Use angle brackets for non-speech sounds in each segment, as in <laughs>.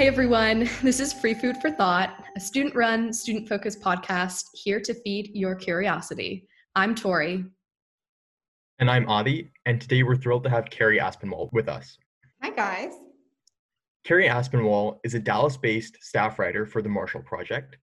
Hey everyone, this is Free Food for Thought, a student run, student focused podcast here to feed your curiosity. I'm Tori. And I'm Adi, and today we're thrilled to have Cary Aspinwall with us. Hi, guys. Cary Aspinwall is a Dallas based staff writer for the Marshall Project.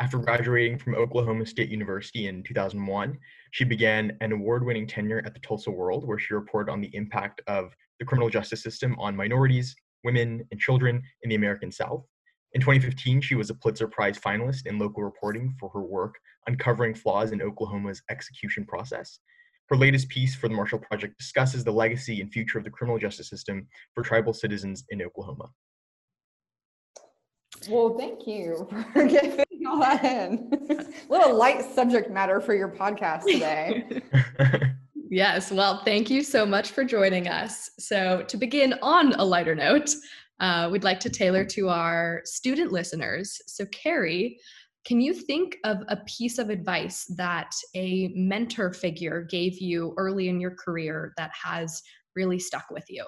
After graduating from Oklahoma State University in 2001, she began an award winning tenure at the Tulsa World, where she reported on the impact of the criminal justice system on minorities, women, and children in the American South. In 2015, she was a Pulitzer Prize finalist in local reporting for her work uncovering flaws in Oklahoma's execution process. Her latest piece for the Marshall Project discusses the legacy and future of the criminal justice system for tribal citizens in Oklahoma. Well, thank you <laughs> for getting all that in. <laughs> a little light subject matter for your podcast today. <laughs> yes, well, thank you so much for joining us. So, to begin on a lighter note, uh, we'd like to tailor to our student listeners. So, Cary, can you think of a piece of advice that a mentor figure gave you early in your career that has really stuck with you?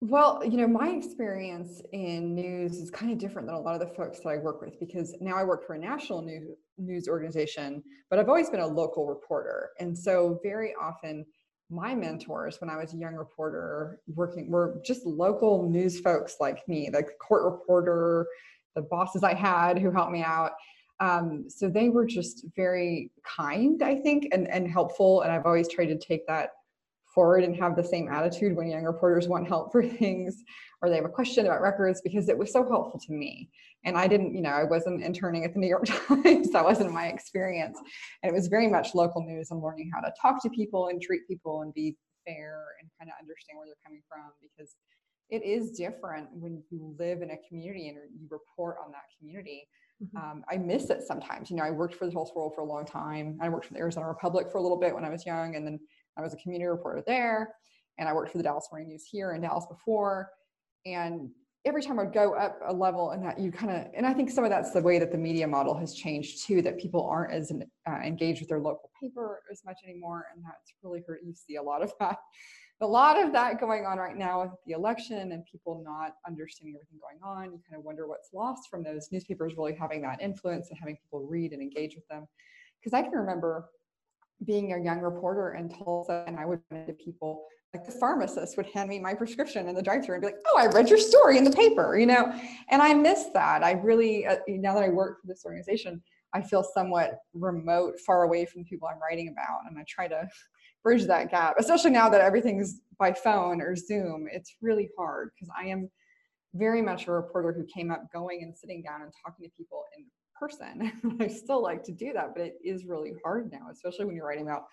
Well, you know, my experience in news is kind of different than a lot of the folks that I work with because now I work for a national news news organization, but I've always been a local reporter. And so very often my mentors when I was a young reporter working were just local news folks like me, the court reporter, the bosses I had who helped me out. Um, so they were just very kind, I think, and, and helpful. And I've always tried to take that forward and have the same attitude when young reporters want help for <laughs> things or they have a question about records because it was so helpful to me. And I didn't, you know, I wasn't interning at the New York <laughs> Times. that wasn't my experience. And it was very much local news and learning how to talk to people and treat people and be fair and kind of understand where they're coming from because it is different when you live in a community and you report on that community. Mm-hmm. Um, I miss it sometimes. You know, I worked for the Tulsa World for a long time. I worked for the Arizona Republic for a little bit when I was young, and then I was a community reporter there. And I worked for the Dallas Morning News here in Dallas before. And every time I'd go up a level, and that you kind of, and I think some of that's the way that the media model has changed too, that people aren't as uh, engaged with their local paper as much anymore, and that's really hurt. You see a lot of that a lot of that going on right now with the election and people not understanding everything going on. You kind of wonder what's lost from those newspapers really having that influence and having people read and engage with them. Because I can remember being a young reporter in Tulsa and I would run into people like the pharmacist would hand me my prescription in the drive-thru and be like, "Oh, I read your story in the paper," you know. And I miss that. I really, uh, now that I work for this organization, I feel somewhat remote, far away from the people I'm writing about, and I try to <laughs> bridge that gap, especially now that everything's by phone or Zoom. It's really hard because I am very much a reporter who came up going and sitting down and talking to people in person. <laughs> I still like to do that, but it is really hard now, especially when you're writing about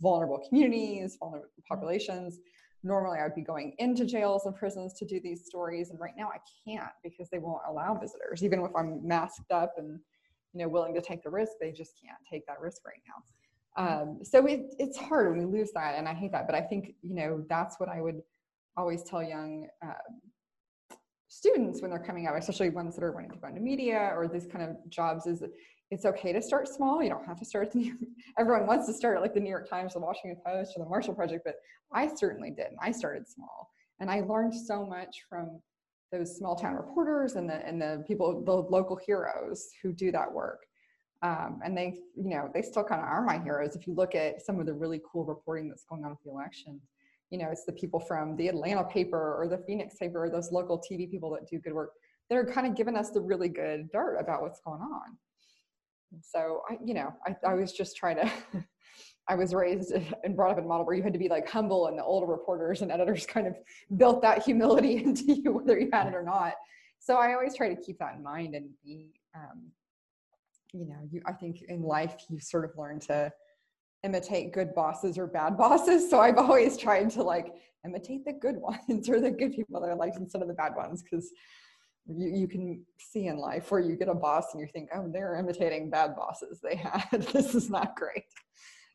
vulnerable communities, vulnerable populations. Normally, I'd be going into jails and prisons to do these stories, and right now I can't because they won't allow visitors. Even if I'm masked up and you know willing to take the risk, they just can't take that risk right now. Um, so it, it's hard when we lose that, and I hate that. But I think you know that's what I would always tell young uh, students when they're coming out, especially ones that are wanting to go into media or these kind of jobs, is it's okay to start small. You don't have to start. The, <laughs> everyone wants to start like the New York Times, the Washington Post, or the Marshall Project, but I certainly didn't. I started small, and I learned so much from those small town reporters and the and the people, the local heroes who do that work. Um, and they, you know, they still kind of are my heroes. If you look at some of the really cool reporting that's going on with the election, you know, it's the people from the Atlanta paper or the Phoenix paper or those local TV people that do good work that are kind of giving us the really good dirt about what's going on. So I, you know, I, I was just trying to, <laughs> I was raised <laughs> and brought up in a model where you had to be like humble and the older reporters and editors kind of built that humility <laughs> into you, whether you had it or not. So I always try to keep that in mind and be, um, you know you i think in life you sort of learn to imitate good bosses or bad bosses so i've always tried to like imitate the good <laughs> ones or the good people that i like instead of the bad ones because you, you can see in life where you get a boss and you think oh they're imitating bad bosses they <laughs> had this is not great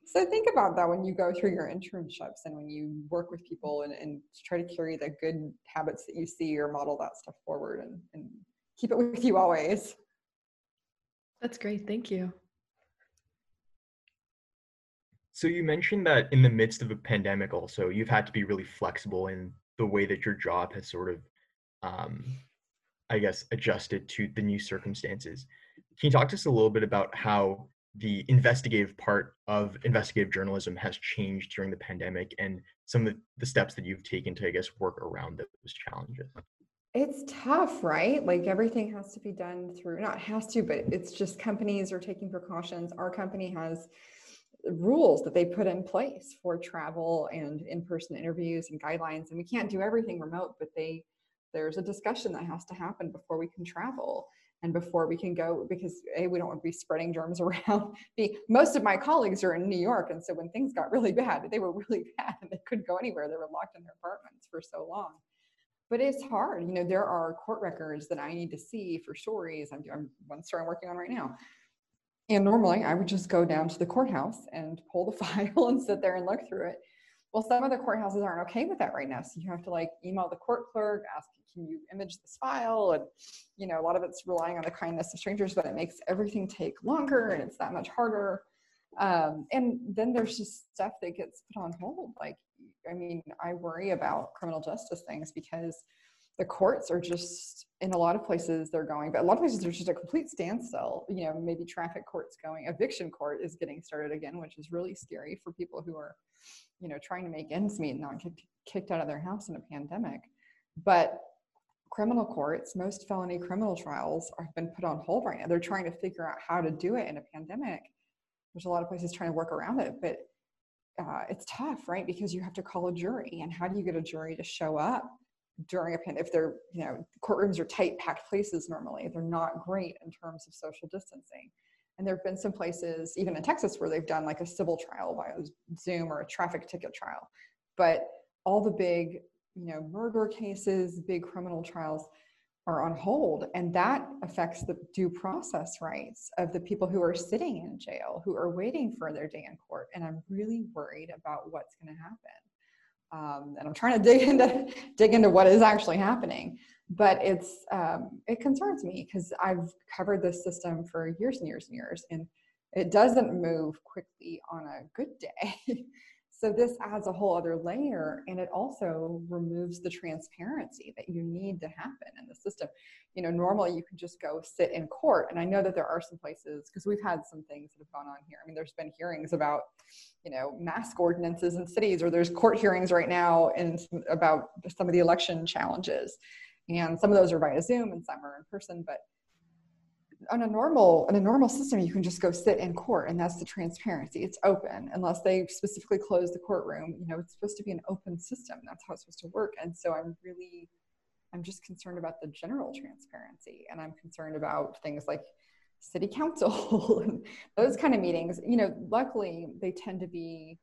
so think about that when you go through your internships and when you work with people and, and try to carry the good habits that you see or model that stuff forward and, and keep it with you always that's great. Thank you. So you mentioned that in the midst of a pandemic also, you've had to be really flexible in the way that your job has sort of um, I guess, adjusted to the new circumstances. Can you talk to us a little bit about how the investigative part of investigative journalism has changed during the pandemic and some of the steps that you've taken to, I guess, work around those challenges? It's tough, right? Like everything has to be done through, not has to, but it's just companies are taking precautions. Our company has rules that they put in place for travel and in-person interviews and guidelines and we can't do everything remote but they there's a discussion that has to happen before we can travel and before we can go because a we don't want to be spreading germs <laughs> around. B most of my colleagues are in new york and so when things got really bad they were really <laughs> bad and they couldn't go anywhere. They were locked in their apartments for so long. But it's hard you know there are court records that i need to see for stories. I'm doing one story i'm working on right now and normally I would just go down to the courthouse and pull the <laughs> file and sit there and look through it. Well, some of the courthouses aren't okay with that right now. So you have to like email the court clerk, ask, can you image this file? And, you know, a lot of it's relying on the kindness of strangers, but it makes everything take longer and it's that much harder. Um, and then there's just stuff that gets put on hold. Like, I mean, I worry about criminal justice things because the courts are just in a lot of places they're going, but a lot of places there's just a complete standstill. You know, maybe traffic courts going, eviction court is getting started again, which is really scary for people who are, you know, trying to make ends meet and not get kicked out of their house in a pandemic. But criminal courts, most felony criminal trials have been put on hold right now. They're trying to figure out how to do it in a pandemic. There's a lot of places trying to work around it, but uh, it's tough, right? Because you have to call a jury, and how do you get a jury to show up? During a pandemic, if they're, you know, courtrooms are tight, packed places normally, they're not great in terms of social distancing. And there have been some places, even in Texas, where they've done like a civil trial via Zoom or a traffic ticket trial. But all the big, you know, murder cases, big criminal trials are on hold. And that affects the due process rights of the people who are sitting in jail, who are waiting for their day in court. And I'm really worried about what's going to happen um, and I'm trying to <laughs> dig into dig into what is actually happening. But it's um, it concerns me because I've covered this system for years and years and years, and it doesn't move quickly on a good day. <laughs> So this adds a whole other layer and it also removes the transparency that you need to happen in the system. You know, normally you can just go sit in court. And I know that there are some places, because we've had some things that have gone on here. I mean, there's been hearings about, you know, mask ordinances in cities, or there's court hearings right now in about some of the election challenges. And some of those are via Zoom and some are in person, but on a normal in a normal system you can just go sit in court and that's the transparency. It's open unless they specifically close the courtroom you know it's supposed to be an open system. That's how it's supposed to work. And so i'm really i'm just concerned about the general transparency and i'm concerned about things like city council <laughs> and those kind of meetings. You know luckily they tend to be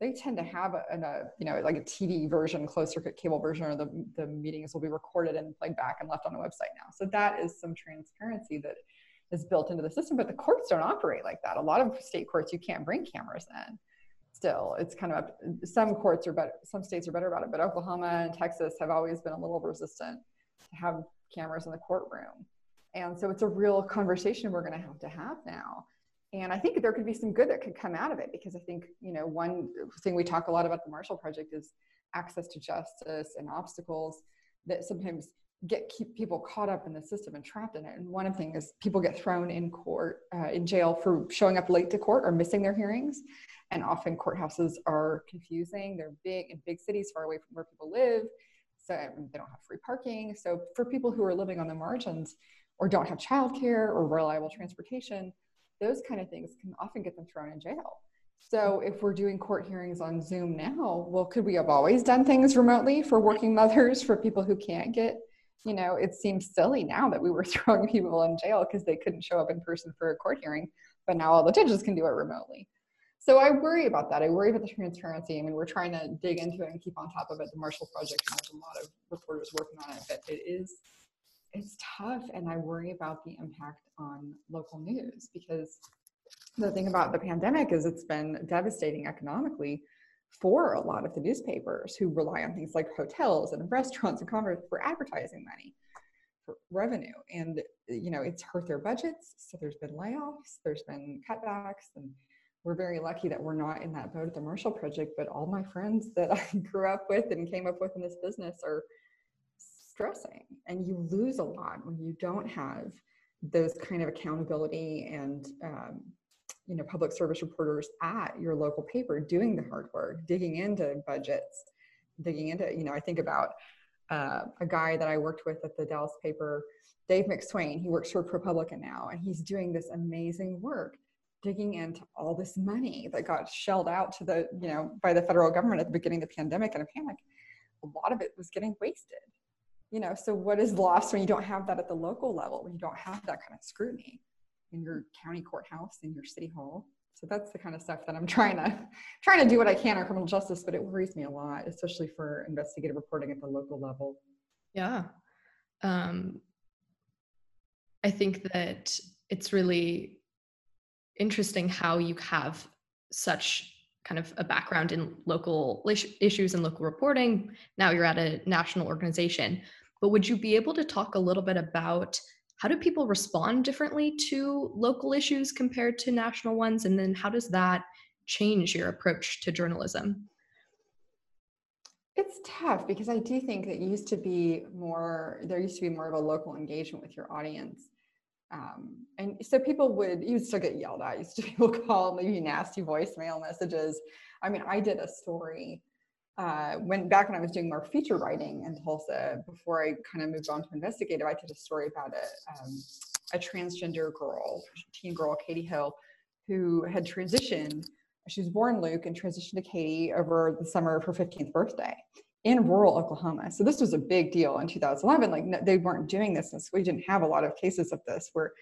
they tend to have a, a, you know like a TV version, closed circuit cable version, or the the meetings will be recorded and played back and left on the website now. So that is some transparency that is built into the system, but the courts don't operate like that. A lot of state courts, you can't bring cameras in. Still, it's kind of up, some courts are better, some states are better about it, but Oklahoma and Texas have always been a little resistant to have cameras in the courtroom. And so it's a real conversation we're going to have to have now. And I think there could be some good that could come out of it because I think, you know, one thing we talk a lot about the Marshall Project is access to justice and obstacles that sometimes get keep people caught up in the system and trapped in it. And one of the things is people get thrown in court, uh, in jail for showing up late to court or missing their hearings. And often courthouses are confusing. They're big in big cities, far away from where people live. So they don't have free parking. So for people who are living on the margins or don't have childcare or reliable transportation, those kind of things can often get them thrown in jail. So if we're doing court hearings on Zoom now, well, could we have always done things remotely for working mothers, for people who can't get you know, it seems silly now that we were <laughs> throwing people in jail because they couldn't show up in person for a court hearing, but now all the judges can do it remotely. So I worry about that. I worry about the transparency. I mean, we're trying to dig into it and keep on top of it. The Marshall Project has a lot of reporters working on it, but it is it's tough and I worry about the impact on local news because the thing about the pandemic is it's been devastating economically for a lot of the newspapers who rely on things like hotels and restaurants and commerce for advertising money for revenue. And you know it's hurt their budgets so there's been layoffs there's been cutbacks and we're very lucky that we're not in that boat at the Marshall Project but all my friends that <laughs> i grew up with and came up with in this business are stressing. And you lose a lot when you don't have those kind of accountability and um, you know public service reporters at your local paper doing the hard work digging into budgets digging into you know i think about uh, a guy that i worked with at the dallas paper dave McSwane. He works for ProPublica now and he's doing this amazing work digging into all this money that got shelled out to the you know by the federal government at the beginning of the pandemic and a panic. A lot of it was getting wasted. You know so what is lost when you don't have that at the local level when you don't have that kind of scrutiny in your county courthouse in your city hall. So that's the kind of stuff that i'm <laughs> trying to trying to do what i can on criminal justice but it worries me a lot especially for investigative reporting at the local level. Yeah. Um, i think that it's really interesting how you have such kind of a background in local issues and local reporting. Now you're at a national organization but would you be able to talk a little bit about how do people respond differently to local issues compared to national ones? And then how does that change your approach to journalism? It's tough because I do think that used to be more, there used to be more of a local engagement with your audience. Um, and so people would, you would still get yelled at. Used to people <laughs> call maybe nasty voicemail messages. I mean, I did a story uh, when back when I was doing more feature writing in Tulsa, before I kind of moved on to investigative, I did a story about a, um, a transgender girl, teen girl, Katie Hill, who had transitioned. She was born Luke and transitioned to Katie over the summer of her 15th birthday in rural Oklahoma. So this was a big deal in 2011. Like no, they weren't doing this, and so we didn't have a lot of cases of this where.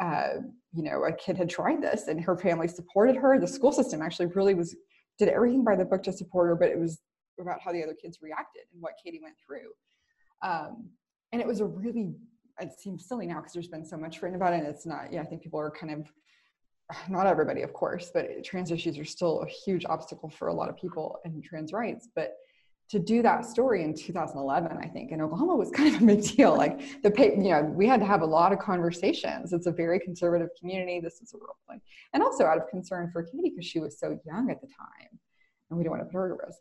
Uh, you know, a kid had tried this and her family supported her. The school system actually really was did everything by the book to support her, but it was about how the other kids reacted and what Katie went through. Um, and it was a really, it seems silly now because there's been so much written about it. And it's not, yeah, I think people are kind of, <sighs> not everybody, of course, but trans issues are still a huge obstacle for a lot of people and trans rights. But to do that story in 2011, I think in Oklahoma was <laughs> kind of a big deal. Like the, you know, we had to have a lot of conversations. It's a very conservative community. This is a real thing, and also out of concern for Katie because she was so young at the time, and we don't want to put her at risk.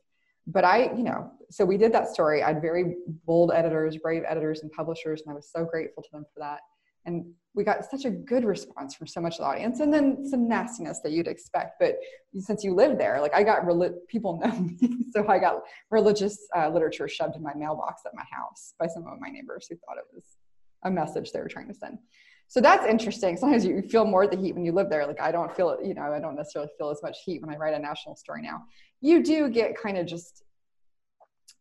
But I, you know, so we did that story. I had very bold editors, brave editors, and publishers, and I was so grateful to them for that. And we got such a good response from so much of the audience and then some nastiness that you'd expect but since you live there like i got people <laughs> know me so i got religious uh, literature shoved in my mailbox at my house by some of my neighbors who thought it was a message they were trying to send. So that's interesting. Sometimes you feel more the heat when you live there. Like i don't feel it you know i don't necessarily feel as much heat when i write a national story now. You do get kind of just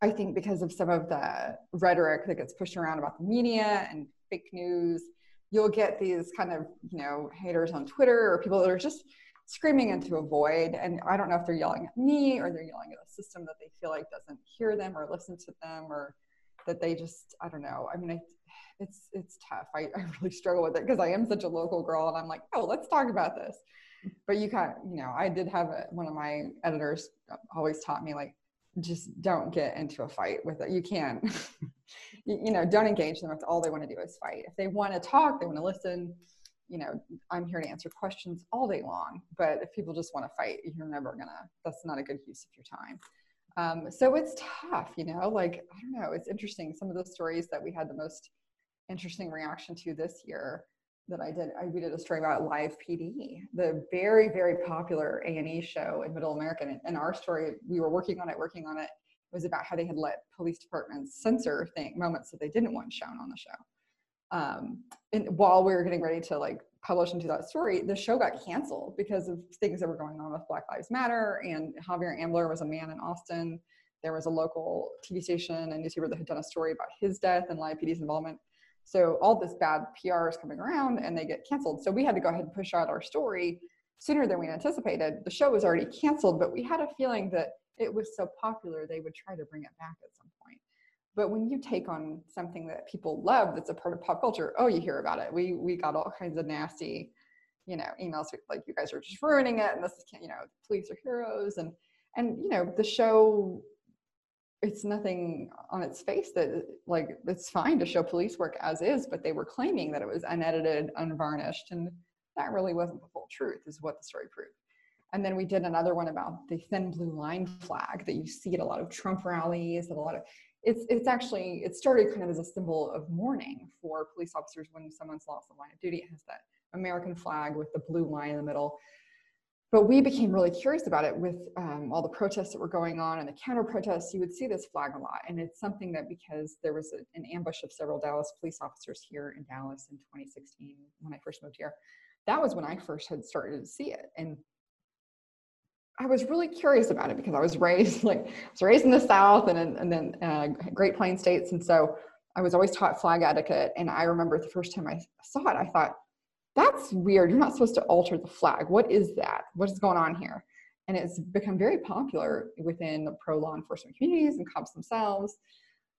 i think because of some of the rhetoric that gets pushed around about the media and fake news you'll get these kind of you know haters on twitter or people that are just screaming into a void. And i don't know if they're yelling at me or they're yelling at a system that they feel like doesn't hear them or listen to them or that they just i don't know. I mean I, it's it's tough. I, I really struggle with it because i am such a local girl and i'm like oh let's talk about this. But you kind of you know i did have a, one of my editors always taught me like just don't get into a fight with it. You can't, <laughs> you, know, don't engage them if all they want to do is fight. If they want to talk, they want to listen, you know, I'm here to answer questions all day long. But if people just want to fight, you're never gonna, that's not a good use of your time. Um, so it's tough, you know, like, I don't know, it's interesting. Some of the stories that we had the most interesting reaction to this year that I did, I we did a story about Live PD, the very very popular A and E show in Middle America. And, our story, we were working on it, working on it, was about how they had let police departments censor thing moments that they didn't want shown on the show. Um, and while we were getting ready to like publish into that story, the show got canceled because of things that were going on with Black Lives Matter. And Javier Ambler was a man in Austin. There was a local TV station and newspaper that had done a story about his death and Live PD's involvement so all this bad PR is coming around and they get canceled. So we had to go ahead and push out our story sooner than we anticipated. The show was already canceled, but we had a feeling that it was so popular they would try to bring it back at some point. But when you take on something that people love that's a part of pop culture, oh, you hear about it. We we got all kinds of nasty, you know, emails like you guys are just ruining it and this is you know, police are heroes and and you know, the show it's nothing on its face that like it's fine to show police work as is but they were claiming that it was unedited unvarnished and that really wasn't the full truth is what the story proved and then we did another one about the thin blue line flag that you see at a lot of trump rallies a lot of it's it's actually it started kind of as a symbol of mourning for police officers when someone's lost the line of duty. It has that American flag with the blue line in the middle. But we became really curious about it with um, all the protests that were going on and the counter protests. You would see this flag a lot, and it's something that because there was a, an ambush of several Dallas police officers here in Dallas in 2016 when I first moved here. That was when I first had started to see it, and I was really curious about it because I was raised <laughs> like I was raised in the South and and then uh, Great Plains states, and so I was always taught flag etiquette. And I remember the first time I saw it, I thought, "That's weird. You're not supposed to alter the flag. What is that? What is going on here?" And it's become very popular within the pro law enforcement communities and cops themselves.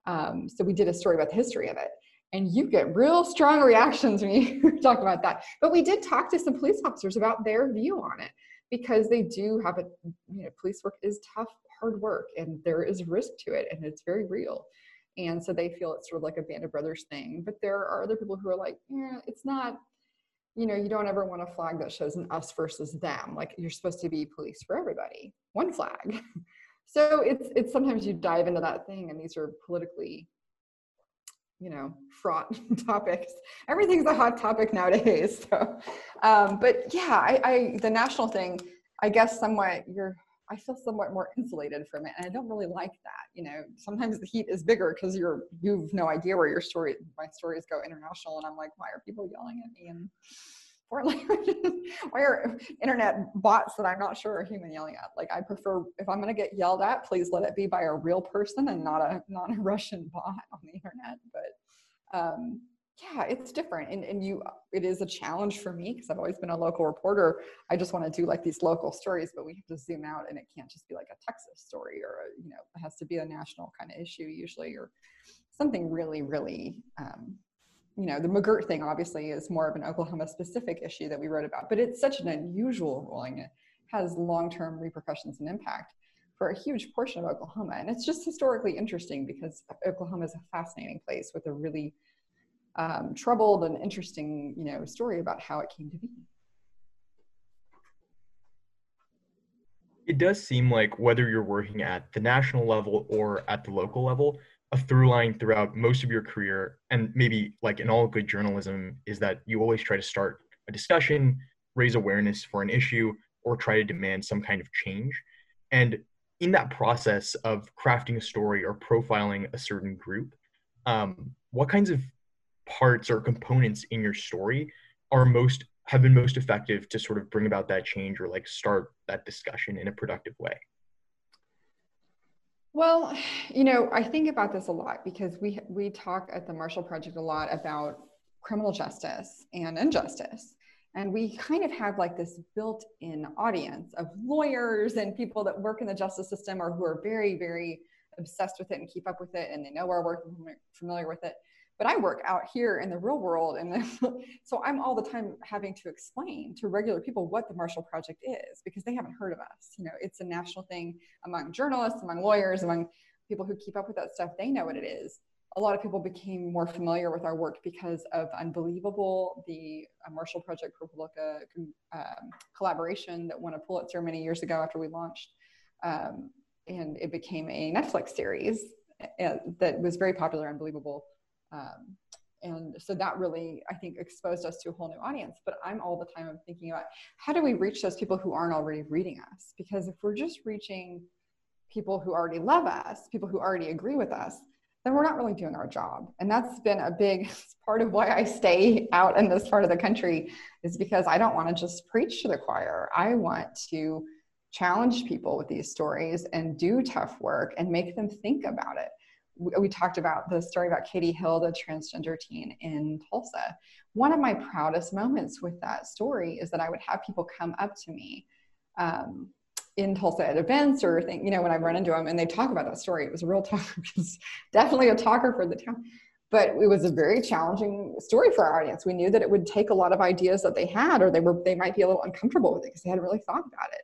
Um, so we did a story about the history of it, and you get real strong reactions when you <laughs> talk about that. But we did talk to some police officers about their view on it because they do have a you know police work is tough hard work and there is risk to it and it's very real and so they feel it's sort of like a band of brothers thing but there are other people who are like yeah it's not you know you don't ever want a flag that shows an us versus them like you're supposed to be police for everybody one flag. <laughs> So it's it's sometimes you dive into that thing and these are politically you know fraught <laughs> topics. Everything's a hot topic nowadays <laughs> so um, but yeah I, I the national thing i guess somewhat you're i feel somewhat more insulated from it and i don't really like that you know? Sometimes the heat is bigger because you're you've no idea where your story my stories go international and i'm like why are people yelling at me and foreign <laughs> languages? Why are internet bots that i'm not sure are human yelling at? Like i prefer if i'm to get yelled at please let it be by a real person and not a not a <laughs> russian bot on the internet but um yeah it's different and, and you it is a challenge for me because i've always been a local reporter i just want to do like these local stories but we have to zoom out and it can't just be like a texas story or a, you know it has to be a national kind of issue usually or something really really um, you know, the McGirt thing obviously is more of an Oklahoma specific issue that we wrote about, but it's such an unusual ruling. It has long term repercussions and impact for a huge portion of Oklahoma. And it's just historically interesting because Oklahoma is a fascinating place with a really um, troubled and interesting, you know, story about how it came to be. It does seem like whether you're working at the national level or at the local level, a through line throughout most of your career and maybe like in all good journalism is that you always try to start a discussion raise awareness for an issue or try to demand some kind of change and in that process of crafting a story or profiling a certain group um, what kinds of parts or components in your story are most have been most effective to sort of bring about that change or like start that discussion in a productive way well, you know, I think about this a lot because we we talk at the Marshall Project a lot about criminal justice and injustice. And we kind of have like this built-in audience of lawyers and people that work in the justice system or who are very, very obsessed with it and keep up with it and they know our work and familiar with it but I work out here in the real world. And <laughs> so I'm all the time having to explain to regular people what the Marshall Project is because they haven't heard of us. You know, it's a national thing among journalists, among lawyers, among people who keep up with that stuff. They know what it is. A lot of people became more familiar with our work because of Unbelievable, the uh, Marshall Project ProPublica um, collaboration that won a Pulitzer many years ago after we launched. Um, and it became a Netflix series uh, that was very popular, Unbelievable um, and so that really, I think, exposed us to a whole new audience. But I'm all the time I'm thinking about how do we reach those people who aren't already reading us? Because if we're just reaching people who already love us, people who already agree with us, then we're not really doing our job. And that's been a big <laughs> part of why I stay out in this part of the country is because I don't want to just preach to the choir. I want to challenge people with these stories and do tough work and make them think about it we talked about the story about Katie Hill, the transgender teen in Tulsa. One of my proudest moments with that story is that I would have people come up to me um, in Tulsa at events or think, you know, when I run into them and they talk about that story. It was a real <laughs> talker, definitely a talker for the town. But it was a very challenging story for our audience. We knew that it would take a lot of ideas that they had, or they were they might be a little uncomfortable with it because they hadn't really thought about it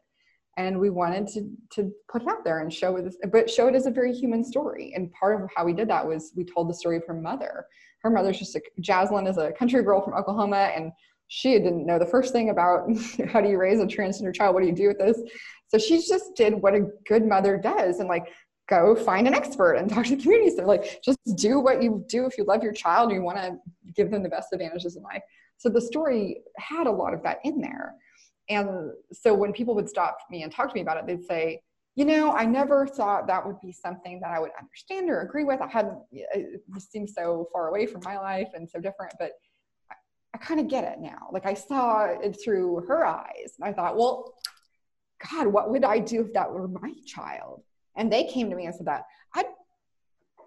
and we wanted to to put it out there and show it but show it as a very human story and part of how we did that was we told the story of her mother her mother's just a jaslyn is a country girl from oklahoma and she didn't know the first thing about <laughs> how do you raise a transgender child what do you do with this so she just did what a good mother does and like go find an expert and <laughs> talk to the community. So like just do what you do if you love your child, you want to give them the best advantages in life. So the story had a lot of that in there. And so when people would stop me and talk to me about it, they'd say, you know, I never thought that would be something that I would understand or agree with. I hadn't, uh, it seemed so far away from my life and so different, but I, I kind of get it now. Like I saw it through her eyes. And I thought, well, God, what would I do if that were my child? And they came to me and said that I,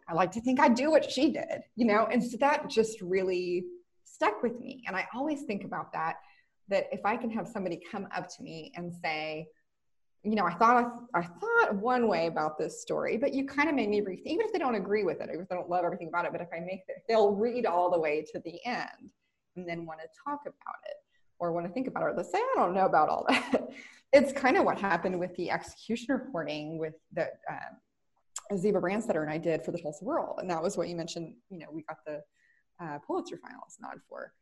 I like to think I'd do what she did, you know? And so that just really stuck with me. And I always think about that, that if I can have somebody come up to me and say, you know, I thought I, thought one way about this story, but you kind of made me rethink. Even if they don't agree with it, even if they don't love everything about it, but if I make it, they'll read all the way to the end and then want to talk about it or want to think about it. Or they'll say, I don't know about all that. <laughs> it's kind of what happened with the execution reporting with the uh, Ziva Branstetter and I did for the Tulsa World, and that was what you mentioned. You know, we got the uh, Pulitzer finalist nod for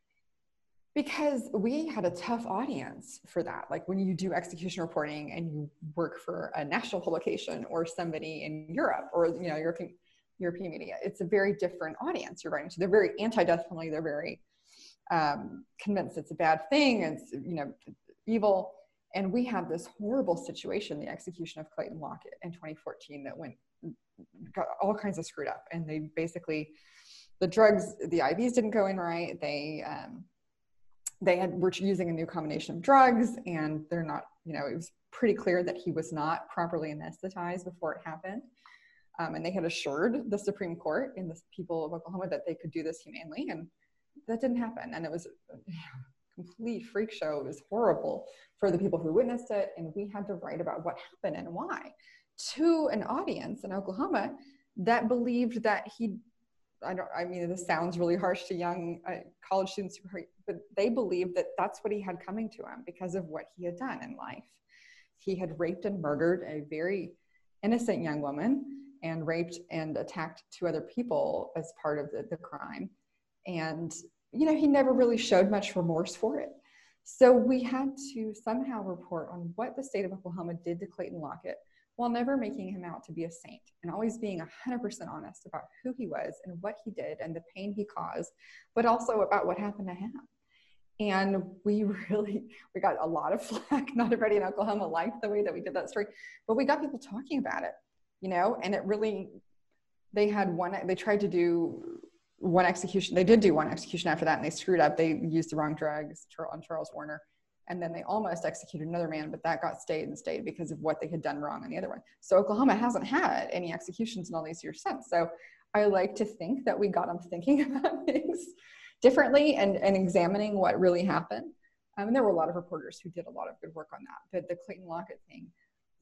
because we had a tough audience for that. Like when you do execution reporting and you work for a national publication or somebody in europe or you know european european media it's a very different audience you're writing to. They're very anti-death penalty. They're very um, convinced it's a bad thing it's you know evil. And we had this horrible situation the execution of clayton lockett in 2014 that went got all kinds of screwed up. And they basically the drugs the ivs didn't go in right. They um, they had were using a new combination of drugs and they're not you know it was pretty clear that he was not properly anesthetized before it happened. Um, and they had assured the supreme court and the people of oklahoma that they could do this humanely and that didn't happen. And it was a complete freak show. It was horrible for the people who witnessed it and we had to write about what happened and why to an audience in oklahoma that believed that he I don't, I mean, this sounds really harsh to young uh, college students, but they believed that that's what he had coming to him because of what he had done in life. He had raped and murdered a very innocent young woman and raped and attacked two other people as part of the, the crime. And, you know, he never really showed much remorse for it. So we had to somehow report on what the state of Oklahoma did to Clayton Lockett while never making him out to be a saint and always being 100% honest about who he was and what he did and the pain he caused, but also about what happened to him. And we <laughs> really, we got a lot of flack. <laughs> Not everybody in Oklahoma liked the way that we did that story, but we got people talking about it, you know, and it really, they had one, they tried to do one execution. They did do one execution after that and they screwed up. They used the wrong drugs on Charles Warner and then they almost executed another man, but that got stayed and stayed because of what they had done wrong on the other one. So Oklahoma hasn't had any executions in all these years since. So I like to think that we got them thinking <laughs> about things differently and, and examining what really happened. Um, and there were a lot of reporters who did a lot of good work on that. But the Clayton Lockett thing,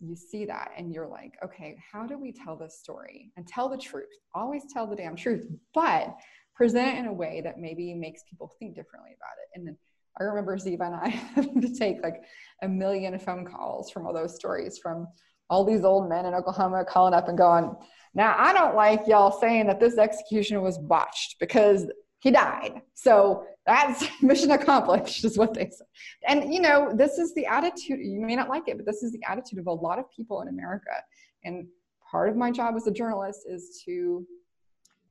you see that and you're like, okay, how do we tell this story and tell the truth? Always tell the damn truth, but present it in a way that maybe makes people think differently about it. And then I remember Ziva and I <laughs> having to take like a million phone calls from all those stories from all these old men in Oklahoma calling up and going, Now, I don't like y'all saying that this execution was botched because he died. So that's <laughs> mission accomplished, is what they said. And, you know, this is the attitude, you may not like it, but this is the attitude of a lot of people in America. And part of my job as a journalist is to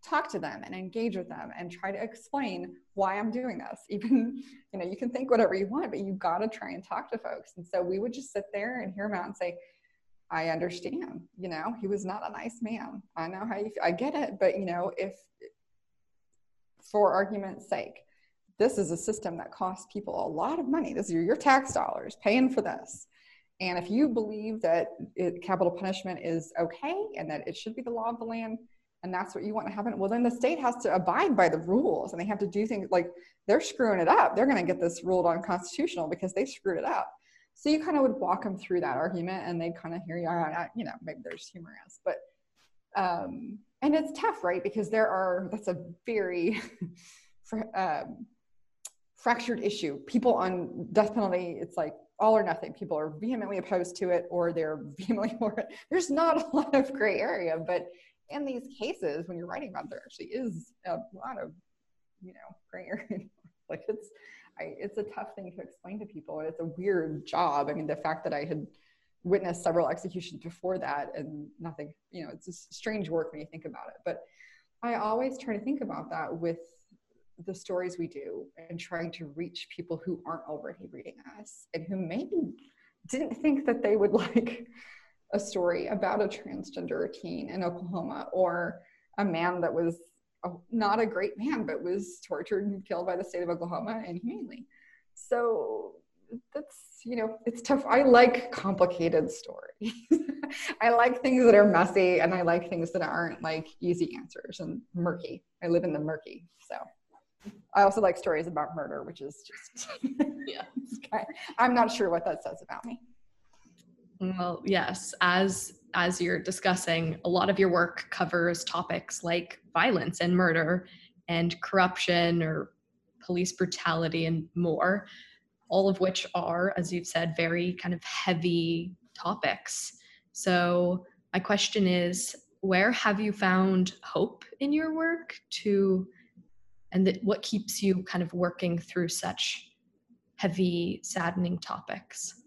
talk to them and engage with them and try to explain why I'm doing this. <laughs> Even, you know, you can think whatever you want, but you've got to try and talk to folks. And so we would just sit there and hear them out and say, I understand, you know, he was not a nice man. I know how you feel. I get it. But, you know, if for argument's sake, this is a system that costs people a lot of money. This is your, your tax dollars paying for this. And if you believe that it, capital punishment is okay and that it should be the law of the land, and that's what you want to happen. Well then the state has to abide by the rules and they have to do things like they're screwing it up. They're going to get this ruled unconstitutional because they screwed it up. So you kind of would walk them through that argument and they'd kind of hear you out you know maybe there's humorous but um and it's tough right? Because there are that's a very <laughs> um, fractured issue. People on death penalty it's like all or nothing. People are vehemently opposed to it or they're <laughs> vehemently for it. There's not a lot of gray area but in these cases, when you're writing about, there actually is a lot of, you know, gray area. <laughs> like it's, I, it's a tough thing to explain to people. It's a weird job. I mean, the fact that I had witnessed several executions before that and nothing, you know, it's just strange work when you think about it. But I always try to think about that with the stories we do and trying to reach people who aren't already reading us and who maybe didn't think that they would <laughs> like a story about a transgender teen in Oklahoma or a man that was a, not a great man but was tortured and killed by the state of Oklahoma inhumanely. So that's you know it's tough. I like complicated stories. <laughs> I like things that are messy and I like things that aren't like easy answers and murky. I live in the murky. So I also like stories about murder, which is just <laughs> yeah. I'm not sure what that says about me. Well, yes, as as you're discussing, a lot of your work covers topics like violence and murder and corruption or police brutality and more, all of which are, as you've said, very kind of heavy topics. So, my question is where have you found hope in your work to and that what keeps you kind of working through such heavy saddening topics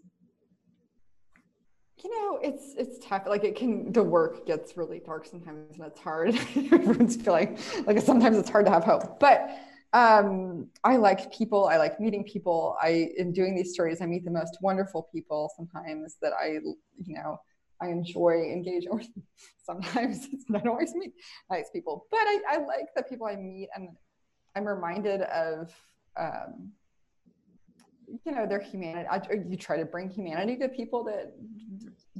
you know it's it's tough like it can the work gets really dark sometimes and it's hard <laughs> everyone's feeling like sometimes it's hard to have hope but um, I like people. I like meeting people. I, in doing these stories, I meet the most wonderful people sometimes that I, you know, I enjoy engaging with. <laughs> Sometimes <laughs> I don't always meet nice people, but I, I like the people I meet and I'm reminded of, um, you know, their humanity. I, you try to bring humanity to people that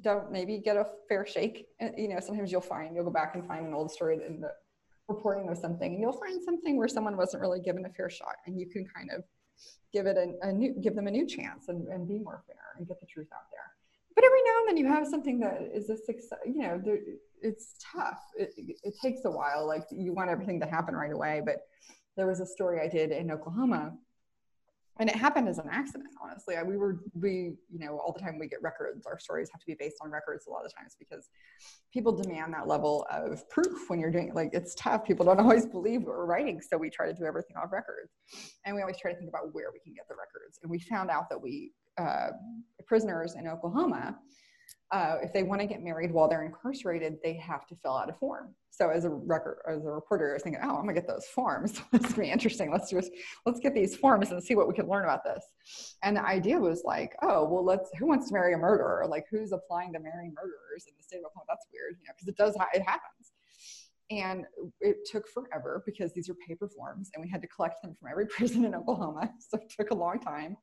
don't maybe get a fair shake. Uh, you know, sometimes you'll find, you'll go back and find an old story in the reporting of something and you'll find something where someone wasn't really given a fair shot and you can kind of give it a, a new, give them a new chance and, and be more fair and get the truth out there but every now and then you have something that is a success you know it's tough it, it takes a while like you want everything to happen right away but there was a story I did in Oklahoma and it happened as an accident honestly. We were we you know all the time we get records our stories have to be based on records a lot of times because people demand that level of proof when you're doing like it's tough. People don't <laughs> always believe what we're writing so we try to do everything off records. And we always try to think about where we can get the records. And we found out that we uh, prisoners in oklahoma uh, if they want to get married while they're incarcerated, they have to fill out a form. So as a record, as a reporter, I was thinking, oh, I'm gonna get those forms. <laughs> this is gonna be interesting. Let's just let's get these forms and see what we can learn about this. And the idea was like, oh, well, let's who wants to marry a murderer? Like who's applying to marry murderers in the state of Oklahoma? That's weird, you know, because it does it happens. And it took forever because these are paper forms, and we had to collect them from every <laughs> prison in Oklahoma. So it took a long time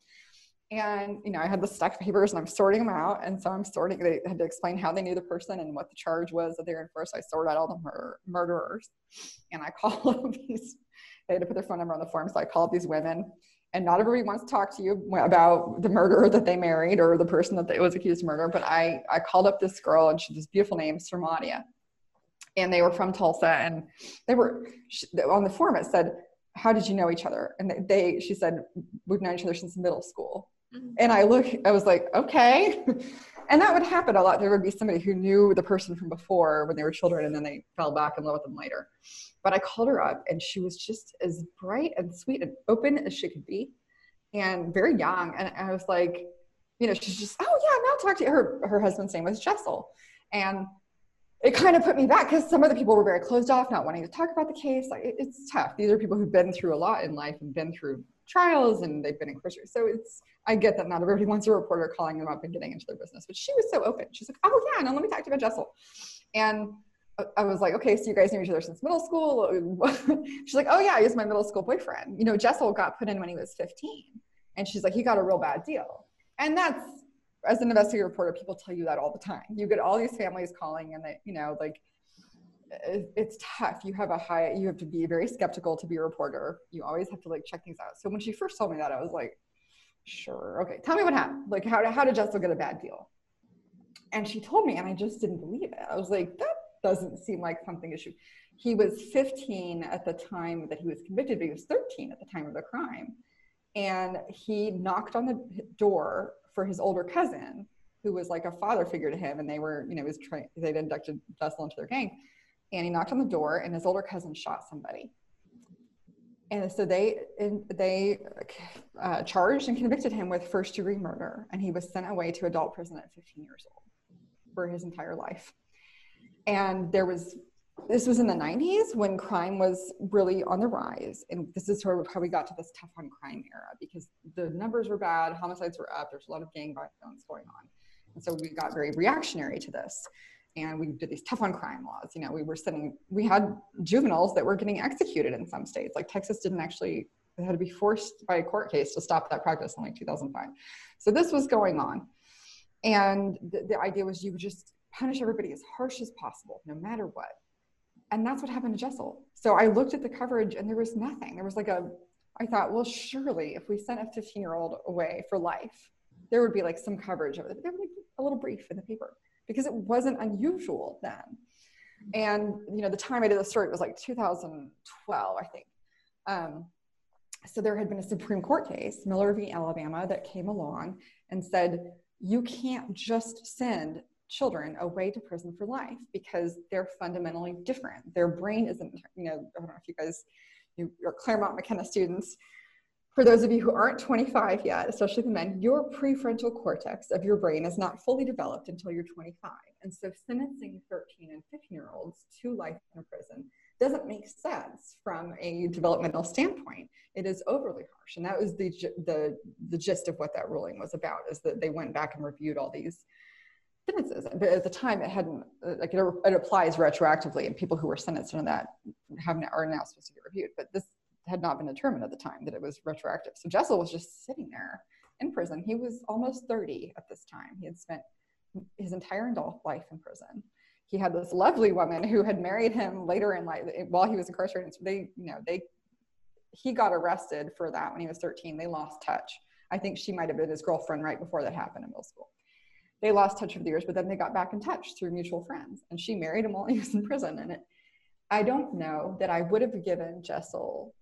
and you know i had the stack of papers and i'm sorting them out. And so i'm sorting they had to explain how they knew the person and what the charge was that they were in first i sorted out all the mur- murderers and i <laughs> called these they had to put their phone number on the form. So i called these women and not everybody wants to talk to you about the murderer that they married or the person that they, was accused of murder. But i i called up this girl and she this beautiful name Sarmadia and they were from tulsa and they were on the form it said how did you know each other? And they she said we've known each other since middle school Mm-hmm. and I look, I was like, okay. <laughs> and that would happen a lot. There would be somebody who knew the person from before when they were children and then they fell back in love with them later. But I called her up and she was just as bright and sweet and open as she could be and very young. And I was like, you know, she's just, oh yeah, now talk to you. Her, her husband's name was Jessel. And it kind of put me back because some of the people were very closed off, not wanting to talk about the case. Like it, it's tough. These are people who've been through a lot in life and been through trials and they've been in incarcerated. So it's I get that not everybody <laughs> wants a reporter calling them up and getting into their business, but she was so open. She's like, oh yeah, no, let me talk to you about Jessel. And I was like, okay, so you guys knew each other since middle school. <laughs> she's like, oh yeah, he's my middle school boyfriend. You know, Jessel got put in when he was 15. And she's like, he got a real bad deal. And that's, as an investigative reporter, people tell you that all the time. You get all these families calling and they, you know, like, it's tough. You have a high, you have to be very skeptical to be a reporter. You always have to like check things out. So when she first told me that, I was like, sure. Okay. Tell me what happened. Like, how, how did Jessel get a bad deal? And she told me, and I just didn't believe it. I was like, that doesn't seem like something issue. He was 15 at the time that he was convicted, but he was 13 at the time of the crime. And he knocked on the door for his older cousin, who was like a father figure to him. And they were, you know, was trying, they'd inducted Jessel into their gang and he knocked on the door and his older cousin shot somebody. And so they they uh, charged and convicted him with first degree murder, and he was sent away to adult prison at 15 years old for his entire life. And there was this was in the 90s when crime was really on the rise and this is sort of how we got to this tough on crime era because the numbers were bad homicides were up there's a lot of gang violence going on. And so we got very reactionary to this and we did these tough on crime laws you know we were sending we had juveniles that were getting executed in some states like texas didn't actually they had to be forced by a court case to stop that practice in like 2005 so this was going on and the, the idea was you would just punish everybody as harsh as possible no matter what and that's what happened to Jessel. So I looked at the coverage and there was nothing. There was like a, I thought, well, surely if we sent a 15 year old away for life, there would be like some coverage of it. There would be a little brief in the paper because it wasn't unusual then. And, you know, the time I did the story was like 2012, I think. Um, so there had been a Supreme Court case, Miller v. Alabama, that came along and said, you can't just send children away to prison for life because they're fundamentally different. Their brain isn't, you know, I don't know if you guys, you, are Claremont McKenna students. For those of you who aren't 25 yet, especially the men, your prefrontal cortex of your brain is not fully developed until you're 25. And so sentencing 13 and 15 year olds to life in prison doesn't make sense from a developmental standpoint. It is overly harsh. And that was the, the, the gist of what that ruling was about is that they went back and reviewed all these sentences. But at the time, it hadn't like it, it applies retroactively, and people who were sentenced under that have are now supposed to get reviewed. But this had not been determined at the time that it was retroactive. So Jessel was just sitting there in prison. He was almost 30 at this time. He had spent his entire adult life in prison. He had this lovely woman who had married him later in life eh, while he was incarcerated. They, you know, they he got arrested for that when he was 13. They lost touch. I think she might have been his girlfriend right before that happened in middle school they lost touch over the years, but then they got back in touch through mutual friends. And she married him while he was in prison. And it, I don't know that I would have given Jessel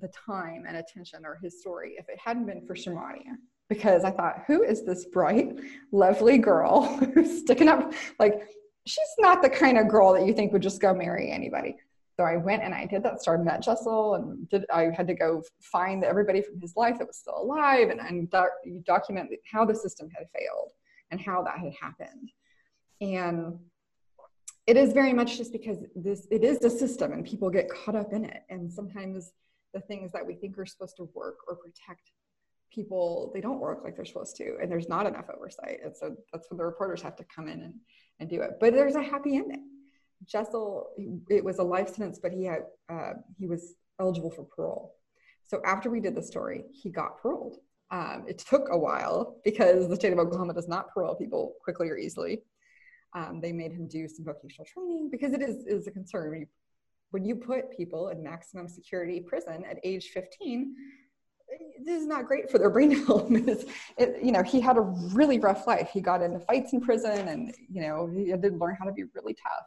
the time and attention or his story if it hadn't been for Sharmania. Because I thought, who is this bright, lovely girl <laughs> who's sticking up? Like, she's not the kind of girl that you think would just go marry anybody. So I went and I did that story, met Jessel, and did, I had to go find everybody from his life that was still alive and, and doc, document how the system had failed and how that had happened. And it is very much just because this it is the system and people get caught up in it. And sometimes the things that we think are supposed to work or protect people, they don't work like they're supposed to. And there's not enough oversight. And so that's when the reporters have to come in and, and do it. But there's a happy ending. Jessel, it was a life sentence, but he had uh, he was eligible for parole. So after we did the story, he got paroled. Um, it took a while because the state of Oklahoma does not parole people quickly or easily. Um, they made him do some vocational training because it is, is a concern. When you, when you put people in maximum security prison at age 15, this is not great for their brain <laughs> development. It, you know, he had a really rough life. He got into fights in prison and, you know, he had to learn how to be really tough.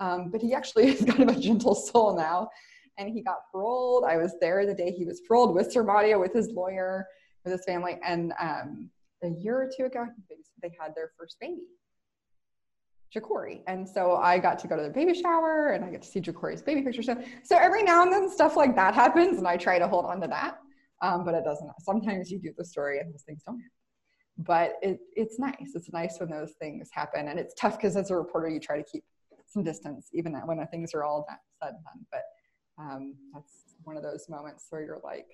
Um, but he actually <laughs> is kind of a gentle soul now. And he got paroled. I was there the day he was paroled with Sir with his lawyer with his family. And um, a year or two ago, they had their first baby, Ja'Cory. And so I got to go to their baby shower and I get to see Ja'Cory's baby picture. So, so every now and then stuff like that happens and I try to hold on to that. Um, but it doesn't. Sometimes you do the story and those things don't happen. But it, it's nice. It's nice when those things happen. And it's tough because as a reporter, you try to keep some distance, even when things are all that said and done. But um, that's one of those moments where you're like,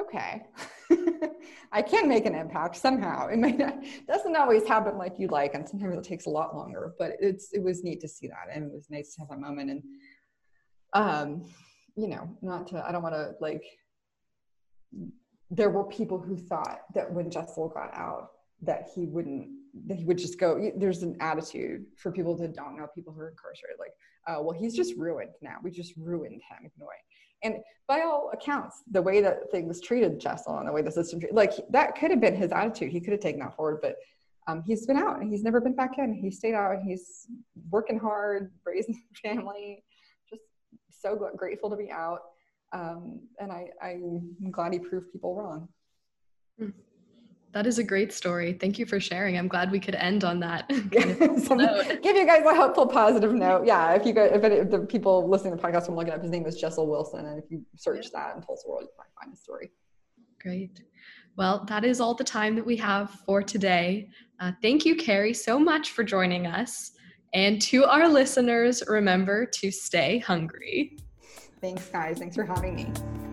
okay, <laughs> I can make an impact somehow. It may not, doesn't always happen like you like, and sometimes it takes a lot longer. But it's it was neat to see that, and it was nice to have that moment. And um, you know, not to I don't want to like. There were people who thought that when Jessel got out, that he wouldn't that he would just go there's an attitude for people that don't know people who are incarcerated like uh, well he's just ruined now we just ruined him in a way and by all accounts, the way that things treated Jessel and the way the system, treated, like that could have been his attitude. He could have taken that forward, but um, he's been out and he's never been back in. He stayed out and he's working hard, <laughs> raising family, just so grateful to be out. Um, and I, I'm glad he proved people wrong. Mm. That is a great story. Thank you for sharing. I'm glad we could end on that. <laughs> <laughs> Give you guys a helpful, positive note. Yeah, if you go, if, it, of the people listening to the podcast from looking up, his name is Jessel Wilson, and if you search yeah. that in Tulsa World, you might find his story. Great. Well, that is all the time that we have for today. Uh, thank you, Cary, so much for joining us. And to our listeners, remember to stay hungry. Thanks, guys. Thanks for having me.